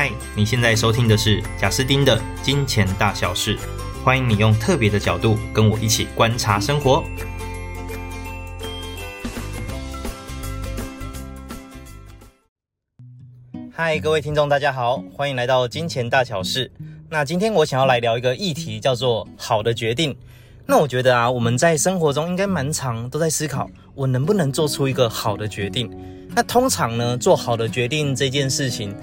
嗨，你现在收听的是贾斯丁的《金钱大小事》，欢迎你用特别的角度跟我一起观察生活。嗨，各位听众，大家好，欢迎来到《金钱大小事》。那今天我想要来聊一个议题，叫做好的决定。那我觉得啊，我们在生活中应该蛮常都在思考，我能不能做出一个好的决定。那通常呢，做好的决定这件事情，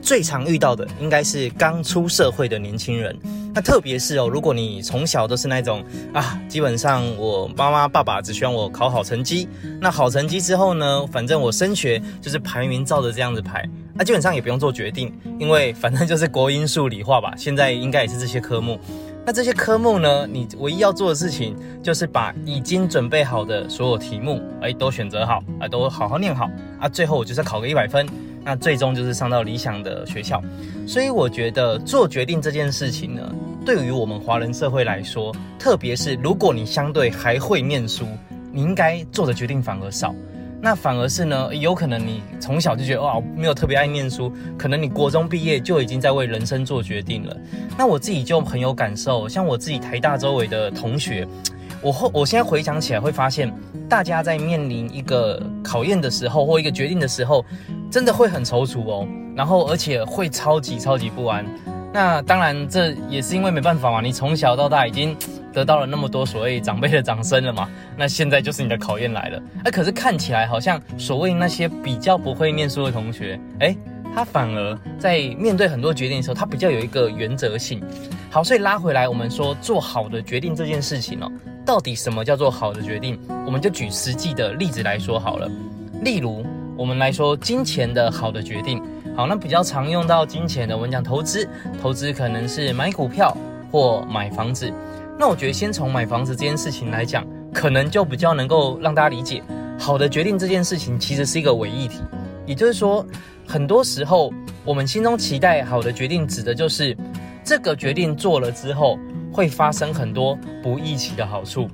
最常遇到的应该是刚出社会的年轻人，那特别是哦，如果你从小都是那种啊，基本上我妈妈爸爸只希望我考好成绩，那好成绩之后呢，反正我升学就是排名照着这样子排，那基本上也不用做决定，因为反正就是国英数理化吧，现在应该也是这些科目。那这些科目呢，你唯一要做的事情就是把已经准备好的所有题目，哎，都选择好，啊，都好好念好，啊，最后我就是考个一百分。那最终就是上到理想的学校，所以我觉得做决定这件事情呢，对于我们华人社会来说，特别是如果你相对还会念书，你应该做的决定反而少。那反而是呢，有可能你从小就觉得哇，没有特别爱念书，可能你国中毕业就已经在为人生做决定了。那我自己就很有感受，像我自己台大周围的同学。我后，我现在回想起来会发现，大家在面临一个考验的时候，或一个决定的时候，真的会很踌躇哦。然后，而且会超级超级不安。那当然，这也是因为没办法嘛，你从小到大已经得到了那么多所谓长辈的掌声了嘛。那现在就是你的考验来了。哎，可是看起来好像所谓那些比较不会念书的同学，哎。他反而在面对很多决定的时候，他比较有一个原则性。好，所以拉回来，我们说做好的决定这件事情哦，到底什么叫做好的决定？我们就举实际的例子来说好了。例如，我们来说金钱的好的决定。好，那比较常用到金钱的，我们讲投资，投资可能是买股票或买房子。那我觉得先从买房子这件事情来讲，可能就比较能够让大家理解，好的决定这件事情其实是一个伪议题，也就是说。很多时候，我们心中期待好的决定，指的就是这个决定做了之后会发生很多不预期的好处，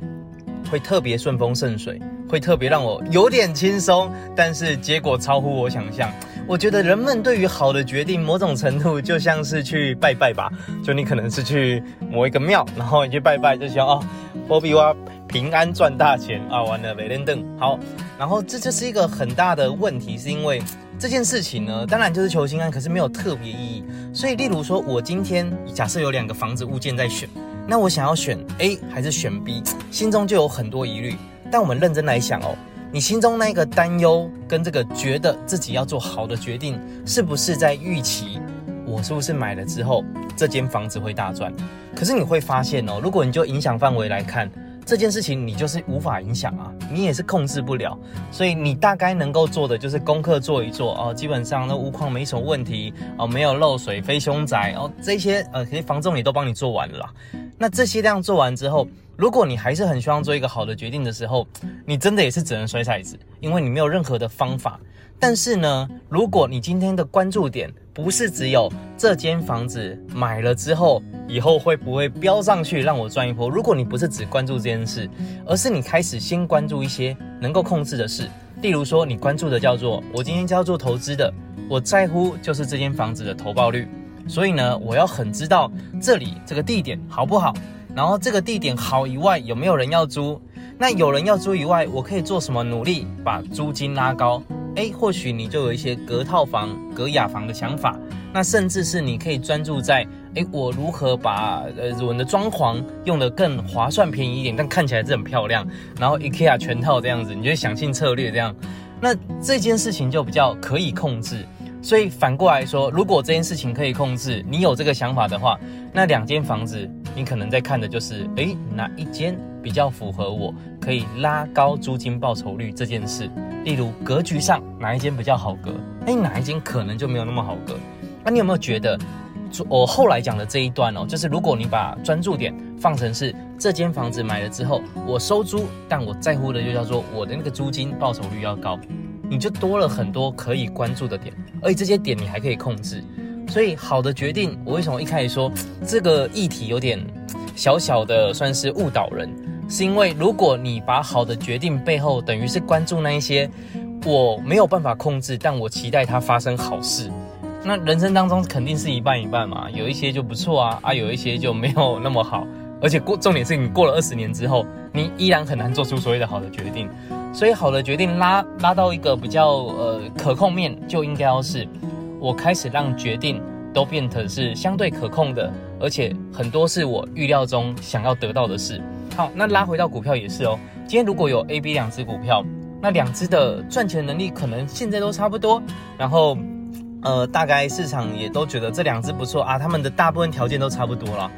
会特别顺风顺水，会特别让我有点轻松，但是结果超乎我想象。我觉得人们对于好的决定，某种程度就像是去拜拜吧，就你可能是去某一个庙，然后你去拜拜，就想哦，保庇我平安赚大钱啊，完了没连灯好，然后这就是一个很大的问题，是因为。这件事情呢，当然就是求心安，可是没有特别意义。所以，例如说，我今天假设有两个房子物件在选，那我想要选 A 还是选 B，心中就有很多疑虑。但我们认真来想哦，你心中那个担忧跟这个觉得自己要做好的决定，是不是在预期我是不是买了之后这间房子会大赚？可是你会发现哦，如果你就影响范围来看。这件事情你就是无法影响啊，你也是控制不了，所以你大概能够做的就是功课做一做哦，基本上那屋况没什么问题哦，没有漏水、非凶宅哦，这些呃，其实房仲也都帮你做完了啦。那这些量做完之后，如果你还是很希望做一个好的决定的时候，你真的也是只能摔骰子，因为你没有任何的方法。但是呢，如果你今天的关注点不是只有这间房子买了之后，以后会不会飙上去让我赚一波？如果你不是只关注这件事，而是你开始先关注一些能够控制的事，例如说你关注的叫做我今天就要做投资的，我在乎就是这间房子的投报率，所以呢，我要很知道这里这个地点好不好，然后这个地点好以外有没有人要租，那有人要租以外，我可以做什么努力把租金拉高？诶，或许你就有一些隔套房、隔雅房的想法，那甚至是你可以专注在，诶，我如何把呃我们的装潢用得更划算、便宜一点，但看起来是很漂亮，然后 IKEA 全套这样子，你就会想尽策略这样，那这件事情就比较可以控制。所以反过来说，如果这件事情可以控制，你有这个想法的话，那两间房子你可能在看的就是，诶，哪一间比较符合我可以拉高租金报酬率这件事。例如格局上哪一间比较好格，诶，哪一间可能就没有那么好格。那你有没有觉得，我后来讲的这一段哦，就是如果你把专注点放成是这间房子买了之后，我收租，但我在乎的就叫做我的那个租金报酬率要高，你就多了很多可以关注的点，而且这些点你还可以控制。所以好的决定，我为什么一开始说这个议题有点小小的算是误导人？是因为如果你把好的决定背后等于是关注那一些我没有办法控制，但我期待它发生好事，那人生当中肯定是一半一半嘛，有一些就不错啊，啊，有一些就没有那么好。而且过重点是你过了二十年之后，你依然很难做出所谓的好的决定。所以好的决定拉拉到一个比较呃可控面，就应该要是我开始让决定都变成是相对可控的，而且很多是我预料中想要得到的事。好，那拉回到股票也是哦。今天如果有 A、B 两只股票，那两只的赚钱能力可能现在都差不多，然后。呃，大概市场也都觉得这两只不错啊，他们的大部分条件都差不多了。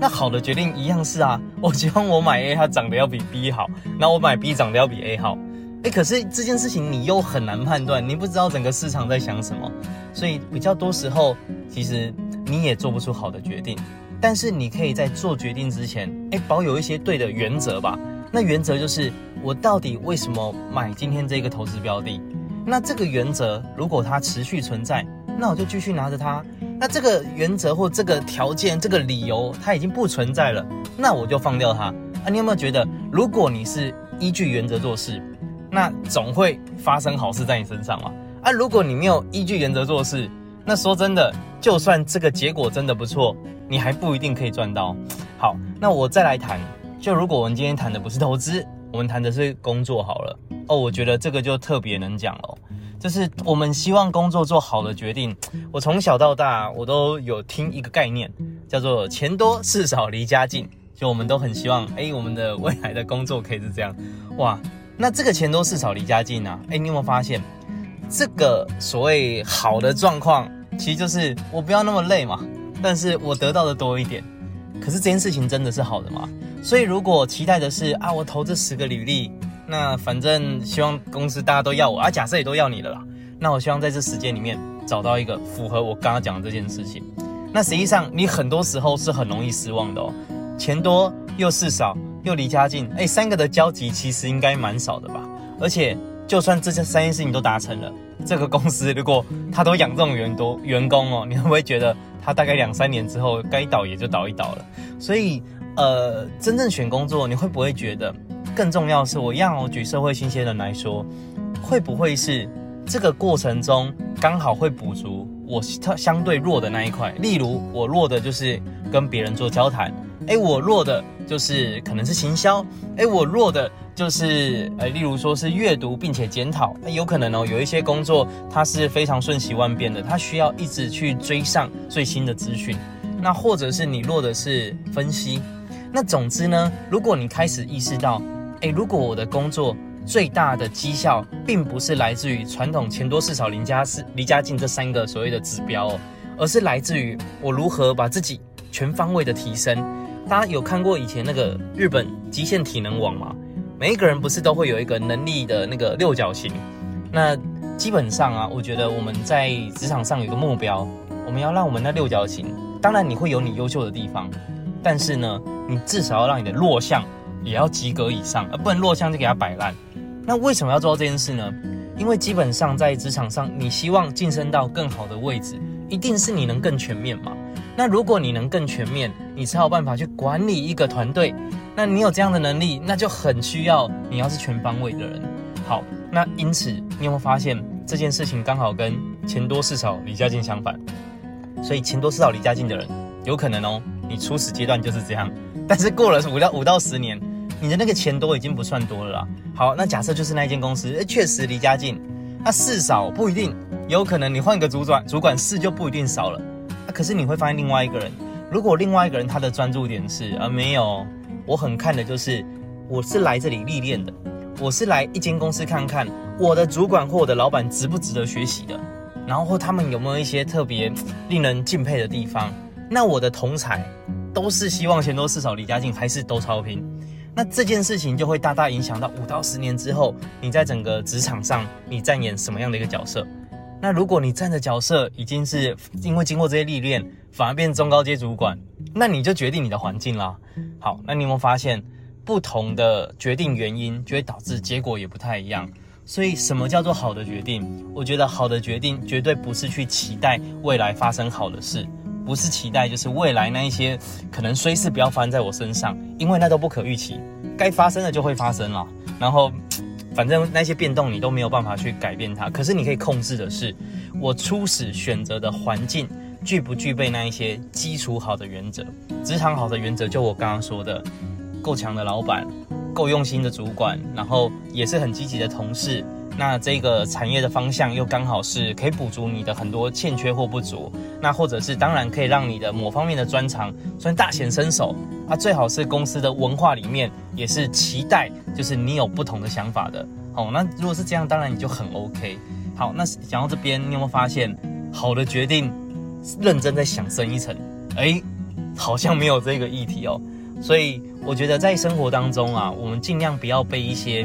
那好的决定一样是啊，我希望我买 A 它涨得要比 B 好，那我买 B 涨得要比 A 好。哎，可是这件事情你又很难判断，你不知道整个市场在想什么，所以比较多时候其实你也做不出好的决定。但是你可以在做决定之前，哎，保有一些对的原则吧。那原则就是我到底为什么买今天这个投资标的？那这个原则如果它持续存在，那我就继续拿着它。那这个原则或这个条件、这个理由它已经不存在了，那我就放掉它。啊，你有没有觉得，如果你是依据原则做事，那总会发生好事在你身上嘛？啊，如果你没有依据原则做事，那说真的，就算这个结果真的不错，你还不一定可以赚到。好，那我再来谈，就如果我们今天谈的不是投资，我们谈的是工作好了。哦，我觉得这个就特别能讲了，就是我们希望工作做好的决定。我从小到大，我都有听一个概念，叫做钱多事少离家近。就我们都很希望，哎，我们的未来的工作可以是这样。哇，那这个钱多事少离家近啊，哎，你有没有发现，这个所谓好的状况，其实就是我不要那么累嘛，但是我得到的多一点。可是这件事情真的是好的吗？所以如果期待的是啊，我投这十个履历。那反正希望公司大家都要我啊，假设也都要你了啦。那我希望在这时间里面找到一个符合我刚刚讲的这件事情。那实际上你很多时候是很容易失望的哦，钱多又事少又离家近，哎，三个的交集其实应该蛮少的吧？而且就算这些三件事情都达成了，这个公司如果他都养这种员多员工哦，你会不会觉得他大概两三年之后该倒也就倒一倒了？所以呃，真正选工作，你会不会觉得？更重要是，我让我举社会新鲜人来说，会不会是这个过程中刚好会补足我相对弱的那一块？例如，我弱的就是跟别人做交谈，哎，我弱的就是可能是行销，哎，我弱的就是呃，例如说是阅读并且检讨，那有可能哦，有一些工作它是非常瞬息万变的，它需要一直去追上最新的资讯，那或者是你弱的是分析，那总之呢，如果你开始意识到。诶，如果我的工作最大的绩效，并不是来自于传统钱多事少离家是离家近这三个所谓的指标哦，而是来自于我如何把自己全方位的提升。大家有看过以前那个日本极限体能王吗？每一个人不是都会有一个能力的那个六角形？那基本上啊，我觉得我们在职场上有个目标，我们要让我们那六角形，当然你会有你优秀的地方，但是呢，你至少要让你的弱项。也要及格以上，而不能弱项就给他摆烂。那为什么要做到这件事呢？因为基本上在职场上，你希望晋升到更好的位置，一定是你能更全面嘛。那如果你能更全面，你才有办法去管理一个团队。那你有这样的能力，那就很需要你要是全方位的人。好，那因此你有没有发现这件事情刚好跟钱多事少离家近相反？所以钱多事少离家近的人，有可能哦，你初始阶段就是这样。但是过了五到五到十年，你的那个钱多已经不算多了啦。好，那假设就是那一间公司，诶，确实离家近，那事少不一定，有可能你换个主管，主管事就不一定少了。那可是你会发现另外一个人，如果另外一个人他的专注点是，啊，没有，我很看的就是，我是来这里历练的，我是来一间公司看看我的主管或我的老板值不值得学习的，然后或他们有没有一些特别令人敬佩的地方，那我的同侪。都是希望钱多事少离家近，还是都超拼？那这件事情就会大大影响到五到十年之后，你在整个职场上你扮演什么样的一个角色？那如果你站的角色已经是因为经过这些历练，反而变中高阶主管，那你就决定你的环境啦。好，那你有没有发现不同的决定原因就会导致结果也不太一样？所以什么叫做好的决定？我觉得好的决定绝对不是去期待未来发生好的事。不是期待，就是未来那一些可能衰事不要发生在我身上，因为那都不可预期，该发生的就会发生了。然后反正那些变动你都没有办法去改变它。可是你可以控制的是，我初始选择的环境具不具备那一些基础好的原则。职场好的原则，就我刚刚说的，够强的老板，够用心的主管，然后也是很积极的同事。那这个产业的方向又刚好是可以补足你的很多欠缺或不足，那或者是当然可以让你的某方面的专长算大显身手那，最好是公司的文化里面也是期待，就是你有不同的想法的。哦，那如果是这样，当然你就很 OK。好，那讲到这边，你有没有发现好的决定，认真在想深一层，哎，好像没有这个议题哦。所以我觉得在生活当中啊，我们尽量不要被一些。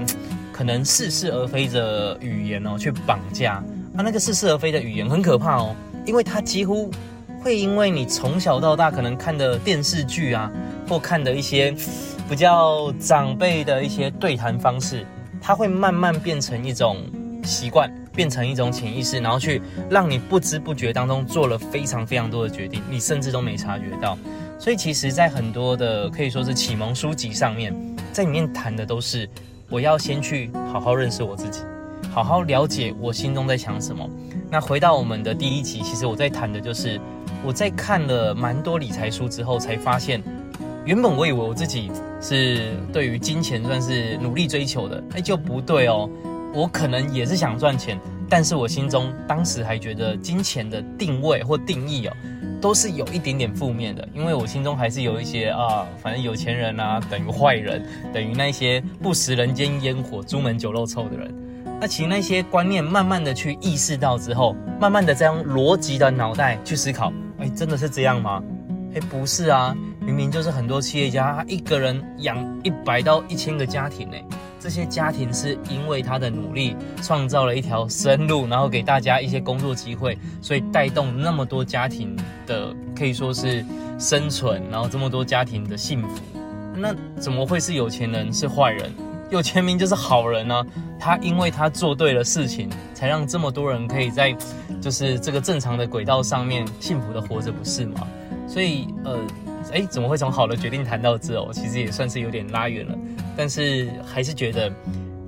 可能似是而非的语言哦，去绑架啊，那个似是而非的语言很可怕哦，因为它几乎会因为你从小到大可能看的电视剧啊，或看的一些比较长辈的一些对谈方式，它会慢慢变成一种习惯，变成一种潜意识，然后去让你不知不觉当中做了非常非常多的决定，你甚至都没察觉到。所以其实，在很多的可以说是启蒙书籍上面，在里面谈的都是。我要先去好好认识我自己，好好了解我心中在想什么。那回到我们的第一集，其实我在谈的就是我在看了蛮多理财书之后，才发现，原本我以为我自己是对于金钱算是努力追求的，哎，就不对哦。我可能也是想赚钱，但是我心中当时还觉得金钱的定位或定义哦。都是有一点点负面的，因为我心中还是有一些啊，反正有钱人啊等于坏人，等于那些不食人间烟火、朱门酒肉臭的人。那其实那些观念慢慢的去意识到之后，慢慢的再用逻辑的脑袋去思考，哎，真的是这样吗？哎，不是啊，明明就是很多企业家他一个人养一百到一千个家庭呢。这些家庭是因为他的努力创造了一条生路，然后给大家一些工作机会，所以带动那么多家庭的可以说是生存，然后这么多家庭的幸福。那怎么会是有钱人是坏人？有钱民就是好人呢？他因为他做对了事情，才让这么多人可以在就是这个正常的轨道上面幸福的活着，不是吗？所以呃。哎，怎么会从好的决定谈到这哦？其实也算是有点拉远了，但是还是觉得，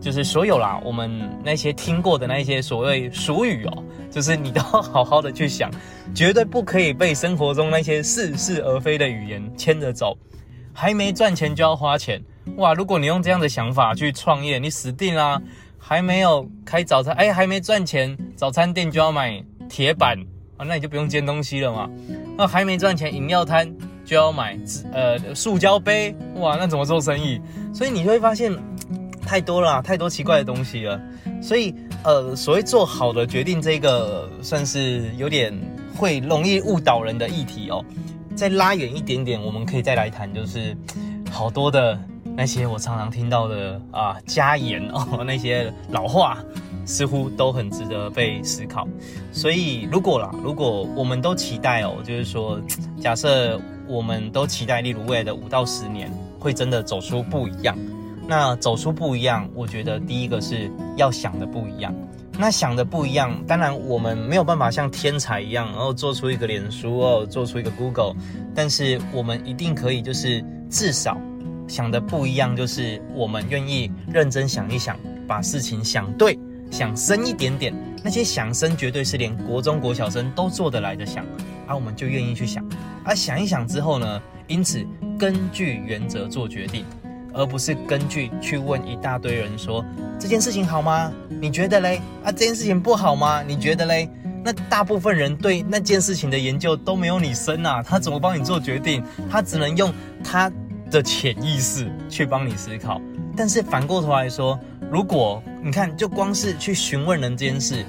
就是所有啦，我们那些听过的那些所谓俗语哦，就是你都要好好的去想，绝对不可以被生活中那些似是而非的语言牵着走。还没赚钱就要花钱，哇！如果你用这样的想法去创业，你死定啦！还没有开早餐，哎，还没赚钱，早餐店就要买铁板啊，那你就不用煎东西了嘛。那还没赚钱，饮料摊。就要买呃塑胶杯，哇，那怎么做生意？所以你会发现太多了，太多奇怪的东西了。所以呃，所谓做好的决定，这个算是有点会容易误导人的议题哦。再拉远一点点，我们可以再来谈，就是好多的那些我常常听到的啊家言哦，那些老话。似乎都很值得被思考，所以如果啦，如果我们都期待哦，就是说，假设我们都期待，例如未来的五到十年会真的走出不一样，那走出不一样，我觉得第一个是要想的不一样。那想的不一样，当然我们没有办法像天才一样，然后做出一个脸书哦，做出一个 Google，但是我们一定可以，就是至少想的不一样，就是我们愿意认真想一想，把事情想对。想深一点点，那些想深绝对是连国中国小生都做得来的想，而、我们就愿意去想，啊、想一想之后呢，因此根据原则做决定，而不是根据去问一大堆人说这件事情好吗？你觉得嘞？啊，这件事情不好吗？你觉得嘞？那大部分人对那件事情的研究都没有你深啊，他怎么帮你做决定？他只能用他的潜意识去帮你思考。但是反过头来说，如果你看，就光是去询问人这件事，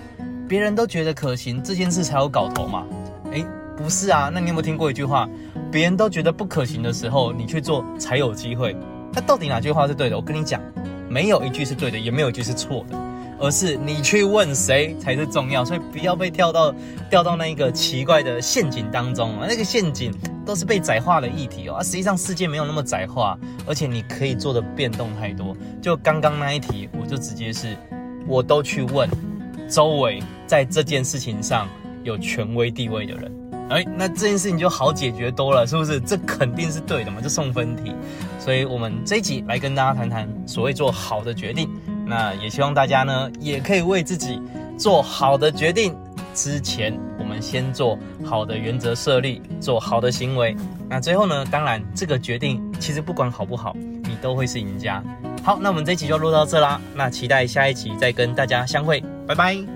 别人都觉得可行，这件事才有搞头嘛？诶，不是啊？那你有没有听过一句话？别人都觉得不可行的时候，你去做才有机会。那到底哪句话是对的？我跟你讲，没有一句是对的，也没有一句是错的，而是你去问谁才是重要。所以不要被跳到掉到那一个奇怪的陷阱当中啊！那个陷阱。都是被窄化的议题哦，啊，实际上世界没有那么窄化，而且你可以做的变动太多。就刚刚那一题，我就直接是，我都去问周围在这件事情上有权威地位的人，哎，那这件事情就好解决多了，是不是？这肯定是对的嘛，这送分题。所以我们这一集来跟大家谈谈所谓做好的决定，那也希望大家呢，也可以为自己做好的决定。之前我们先做好的原则设立，做好的行为。那最后呢，当然这个决定其实不管好不好，你都会是赢家。好，那我们这一集就录到这啦。那期待下一集再跟大家相会，拜拜。